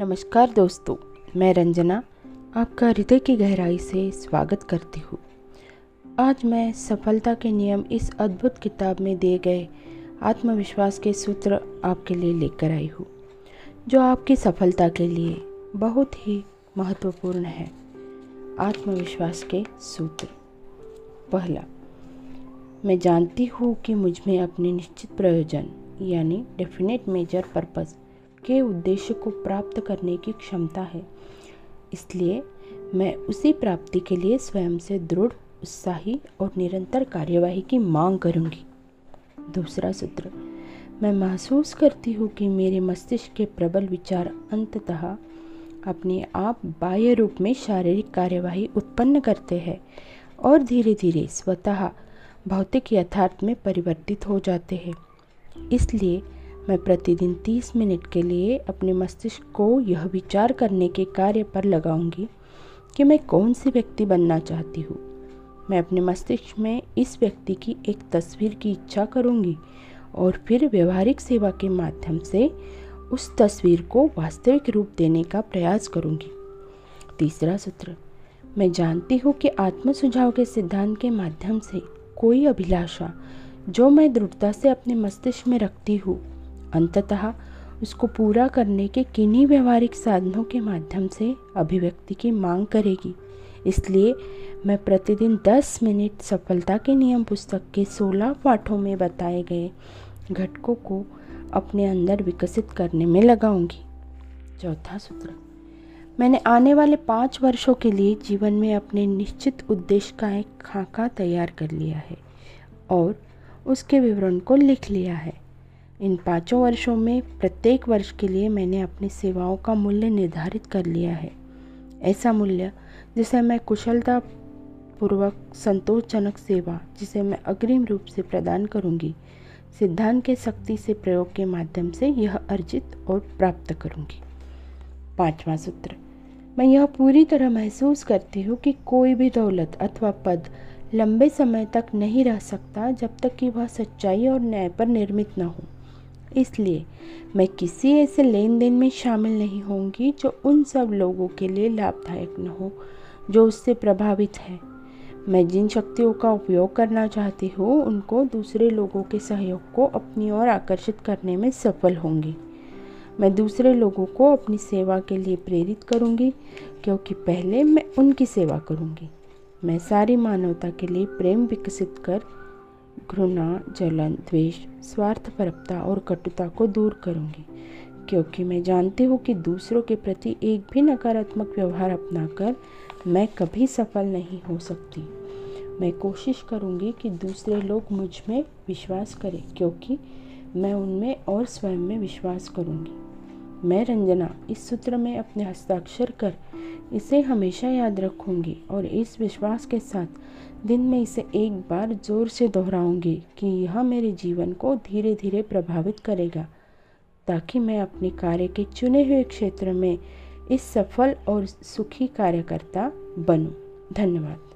नमस्कार दोस्तों, मैं रंजना, आपका हृदय की गहराई से स्वागत करती हूँ। आज मैं सफलता के नियम इस अद्भुत किताब में दिए गए आत्मविश्वास के सूत्र आपके लिए लेकर आई हूँ, जो आपकी सफलता के लिए बहुत ही महत्वपूर्ण है। आत्मविश्वास के सूत्र। पहला, मैं जानती हूँ कि मुझमें अपने निश्चित प्रयोजन, यानी डेफिनेट मेजर पर्पस के उद्देश्य को प्राप्त करने की क्षमता है। इसलिए मैं उसी प्राप्ति के लिए स्वयं से दृढ़, उत्साही और निरंतर कार्यवाही की मांग करूँगी। दूसरा सूत्र, मैं महसूस करती हूँ कि मेरे मस्तिष्क के प्रबल विचार अंततः अपने आप बाह्य रूप में शारीरिक कार्यवाही उत्पन्न करते हैं और धीरे धीरे स्वतः भौतिक यथार्थ में परिवर्तित हो जाते हैं। इसलिए मैं प्रतिदिन 30 मिनट के लिए अपने मस्तिष्क को यह विचार करने के कार्य पर लगाऊँगी कि मैं कौन सी व्यक्ति बनना चाहती हूँ। मैं अपने मस्तिष्क में इस व्यक्ति की एक तस्वीर की इच्छा करूँगी और फिर व्यवहारिक सेवा के माध्यम से उस तस्वीर को वास्तविक रूप देने का प्रयास करूँगी। तीसरा सूत्र, मैं जानती हूँ कि आत्म सुझाव के सिद्धांत के माध्यम से कोई अभिलाषा जो मैं दृढ़ता से अपने मस्तिष्क में रखती हूँ अंततः उसको पूरा करने के किन्हीं व्यवहारिक साधनों के माध्यम से अभिव्यक्ति की मांग करेगी। इसलिए मैं प्रतिदिन 10 मिनट सफलता के नियम पुस्तक के 16 पाठों में बताए गए घटकों को अपने अंदर विकसित करने में लगाऊँगी। चौथा सूत्र। मैंने आने वाले पाँच वर्षों के लिए जीवन में अपने निश्चित उद्देश्य का एक खाका तैयार कर लिया है और उसके विवरण को लिख लिया है। इन पाँचों वर्षों में प्रत्येक वर्ष के लिए मैंने अपनी सेवाओं का मूल्य निर्धारित कर लिया है। ऐसा मूल्य, जिसे मैं कुशलता पूर्वक संतोषजनक सेवा, जिसे मैं अग्रिम रूप से प्रदान करूँगी, सिद्धांत के शक्ति से प्रयोग के माध्यम से यह अर्जित और प्राप्त करूँगी। पांचवा सूत्र, मैं यह पूरी तरह महसूस करती हूँ कि कोई भी दौलत अथवा पद लंबे समय तक नहीं रह सकता जब तक कि वह सच्चाई और न्याय पर निर्मित न हो। इसलिए मैं किसी ऐसे लेन देन में शामिल नहीं होंगी जो उन सब लोगों के लिए लाभदायक न हो, जो उससे प्रभावित है। मैं जिन शक्तियों का उपयोग करना चाहती हूँ, उनको दूसरे लोगों के सहयोग को अपनी ओर आकर्षित करने में सफल होंगी। मैं दूसरे लोगों को अपनी सेवा के लिए प्रेरित करूँगी, क्योंकि पहले मैं उनकी सेवा करूँगी। मैं सारी मानवता के लिए प्रेम विकसित कर घृणा, जलन, द्वेष स्वार्थपरता और कटुता को दूर करूँगी, क्योंकि मैं जानती हूँ कि दूसरों के प्रति एक भी नकारात्मक व्यवहार अपनाकर मैं कभी सफल नहीं हो सकती। मैं कोशिश करूँगी कि दूसरे लोग मुझमें विश्वास करें, क्योंकि मैं उनमें और स्वयं में विश्वास करूँगी। मैं रंजना इस सूत्र में अपने हस्ताक्षर कर इसे हमेशा याद रखूँगी और इस विश्वास के साथ दिन में इसे एक बार ज़ोर से दोहराऊँगी कि यह मेरे जीवन को धीरे धीरे प्रभावित करेगा, ताकि मैं अपने कार्य के चुने हुए क्षेत्र में इस सफल और सुखी कार्यकर्ता बनूं। धन्यवाद